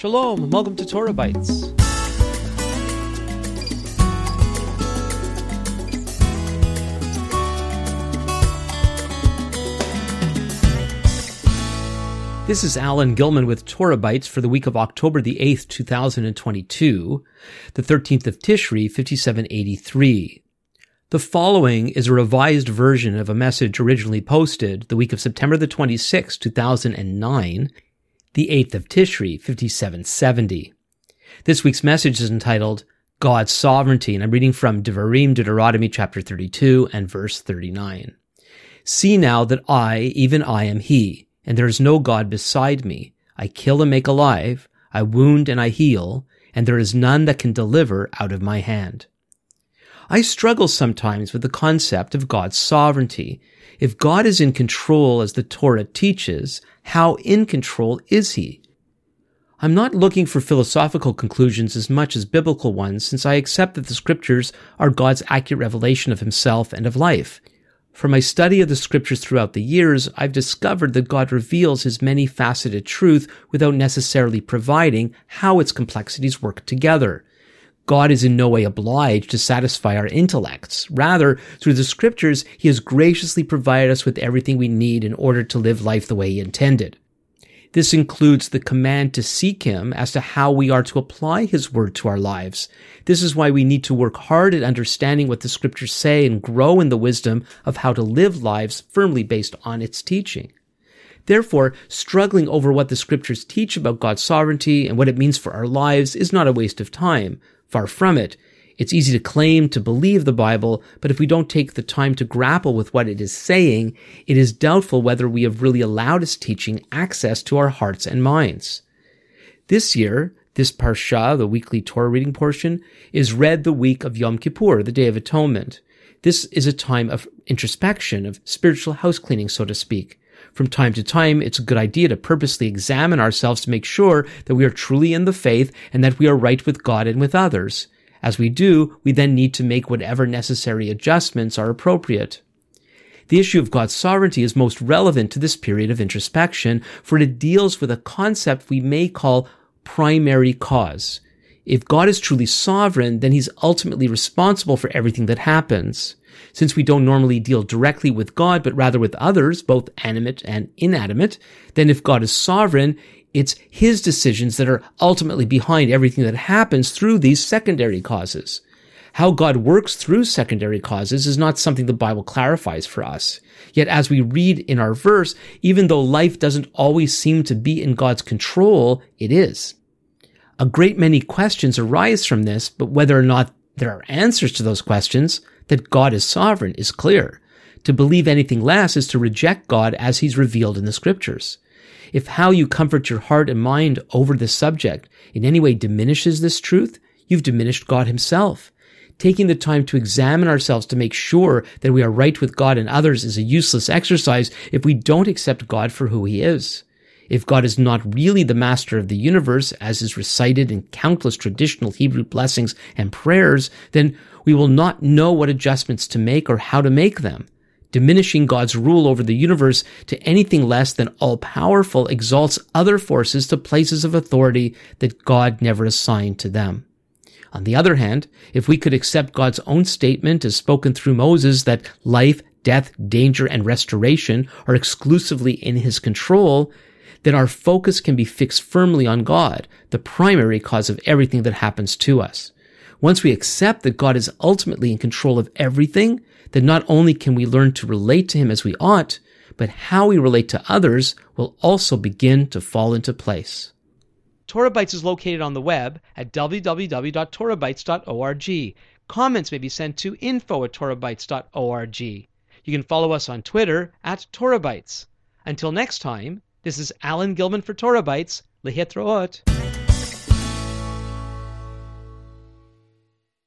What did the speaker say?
Shalom, and welcome to TorahBytes. This is Alan Gilman with TorahBytes for the week of October the 8th, 2022, the 13th of Tishri, 5783. The following is a revised version of a message originally posted the week of September the 26th, 2009, the 8th of Tishri, 5770. This week's message is entitled God's Sovereignty, and I'm reading from Devarim, Deuteronomy chapter 32 and verse 39. See now that I, even I am He, and there is no God beside me. I kill and make alive, I wound and I heal, and there is none that can deliver out of my hand. I struggle sometimes with the concept of God's sovereignty. If God is in control as the Torah teaches, how in control is he? I'm not looking for philosophical conclusions as much as biblical ones, since I accept that the scriptures are God's accurate revelation of himself and of life. From my study of the scriptures throughout the years, I've discovered that God reveals his many faceted truth without necessarily providing how its complexities work together. God is in no way obliged to satisfy our intellects. Rather, through the scriptures, he has graciously provided us with everything we need in order to live life the way he intended. This includes the command to seek him as to how we are to apply his word to our lives. This is why we need to work hard at understanding what the scriptures say and grow in the wisdom of how to live lives firmly based on its teaching. Therefore, struggling over what the scriptures teach about God's sovereignty and what it means for our lives is not a waste of time. Far from it. It's easy to claim to believe the Bible, but if we don't take the time to grapple with what it is saying, it is doubtful whether we have really allowed its teaching access to our hearts and minds. This year, this Parsha, the weekly Torah reading portion, is read the week of Yom Kippur, the Day of Atonement. This is a time of introspection, of spiritual house cleaning, so to speak. From time to time, it's a good idea to purposely examine ourselves to make sure that we are truly in the faith and that we are right with God and with others. As we do, we then need to make whatever necessary adjustments are appropriate. The issue of God's sovereignty is most relevant to this period of introspection, for it deals with a concept we may call primary cause. If God is truly sovereign, then he's ultimately responsible for everything that happens. Since we don't normally deal directly with God, but rather with others, both animate and inanimate, then if God is sovereign, it's his decisions that are ultimately behind everything that happens through these secondary causes. How God works through secondary causes is not something the Bible clarifies for us. Yet as we read in our verse, even though life doesn't always seem to be in God's control, it is. A great many questions arise from this, but whether or not there are answers to those questions, that God is sovereign is clear. To believe anything less is to reject God as he's revealed in the scriptures. If how you comfort your heart and mind over this subject in any way diminishes this truth, you've diminished God himself. Taking the time to examine ourselves to make sure that we are right with God and others is a useless exercise if we don't accept God for who he is. If God is not really the master of the universe, as is recited in countless traditional Hebrew blessings and prayers, then we will not know what adjustments to make or how to make them. Diminishing God's rule over the universe to anything less than all powerful exalts other forces to places of authority that God never assigned to them. On the other hand, if we could accept God's own statement as spoken through Moses that life, death, danger, and restoration are exclusively in his control, then our focus can be fixed firmly on God, the primary cause of everything that happens to us. Once we accept that God is ultimately in control of everything, then not only can we learn to relate to Him as we ought, but how we relate to others will also begin to fall into place. TorahBytes is located on the web at www.torahbytes.org. Comments may be sent to info at torahbytes.org. You can follow us on Twitter at TorahBytes. Until next time, this is Alan Gilman for TorahBytes. Lehitraot.